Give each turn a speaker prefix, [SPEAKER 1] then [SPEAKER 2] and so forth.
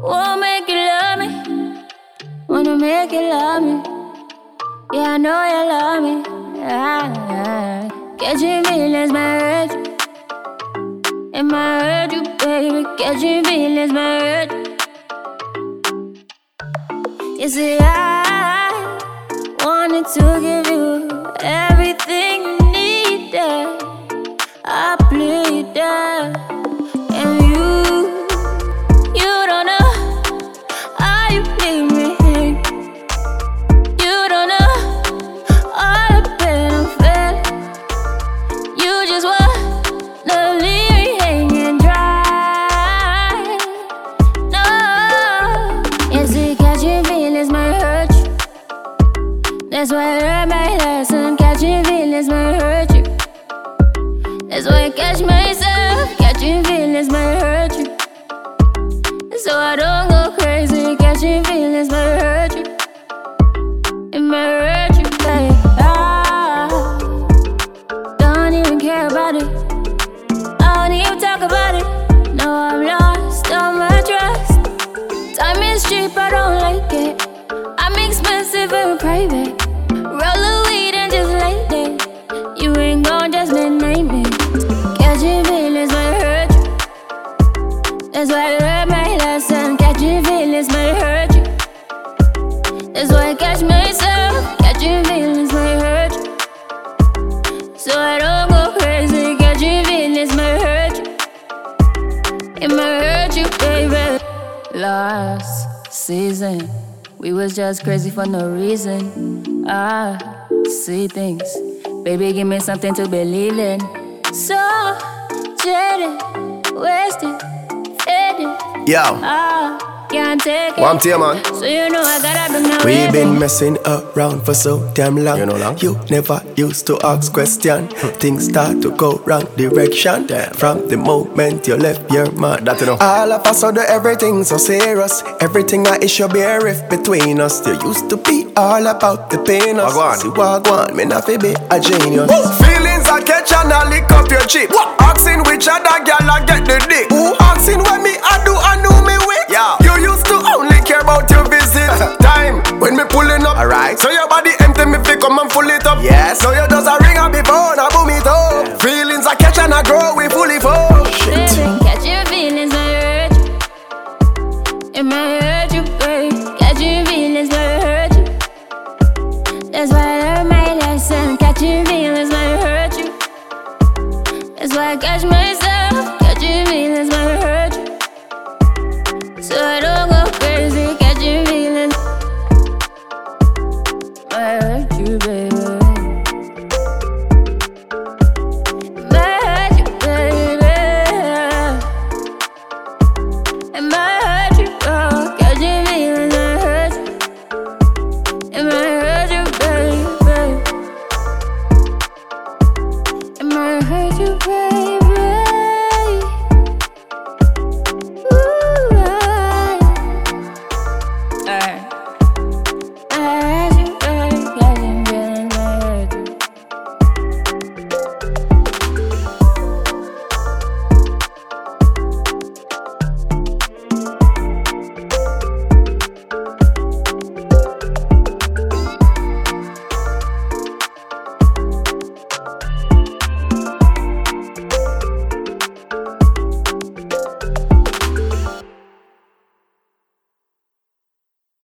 [SPEAKER 1] Wanna make you love me. Wanna make you love me. Yeah, I know you love me. Yeah, Catching feelings might hurt. It might hurt you, baby. Catching feelings might hurt. You see, I wanted to give you everything That's why I learned my lesson. Catching feelings might hurt you. That's why I catch myself. Catching feelings might hurt you. So I don't go crazy. Catching feelings might hurt you. It might hurt you, babe. I don't even care about it. I don't even talk about it. No, I'm lost on my trust. Time is cheap, I don't like it. I'm expensive and private. Learned my lesson. Catching feelings might hurt you. That's why I catch myself. Catching feelings might hurt you. So I don't go crazy. Catching feelings might hurt you. It might hurt you, baby. Last season, we was just crazy for no reason. I see things. Baby, give me something to believe in. So jaded, wasted.
[SPEAKER 2] Yo,
[SPEAKER 1] I can't take it.
[SPEAKER 2] one tear man.
[SPEAKER 1] So you know I gotta bring my
[SPEAKER 2] We've been messing around for so damn long.
[SPEAKER 3] You know long?
[SPEAKER 2] You never used to ask question. Hmm. Things start to go wrong direction.
[SPEAKER 3] Damn.
[SPEAKER 2] From the moment you left your man.
[SPEAKER 3] That you know.
[SPEAKER 2] All of us do everything so serious. Everything I issue be a rift between us. You used to be all about the pain. us.
[SPEAKER 3] Wagwan.
[SPEAKER 2] See wagwan, me not fi be a genius. Feelings Catch and I lick up your chip. Asking which other girl I get the dick. Who asking when me I do I know me with?
[SPEAKER 3] Yeah.
[SPEAKER 2] You used to only care about your visit time when me pulling up.
[SPEAKER 3] Alright.
[SPEAKER 2] So your body empty me fi come and full it up.
[SPEAKER 3] Yes.
[SPEAKER 2] So I catch myself, catching me, that's I heard you rain.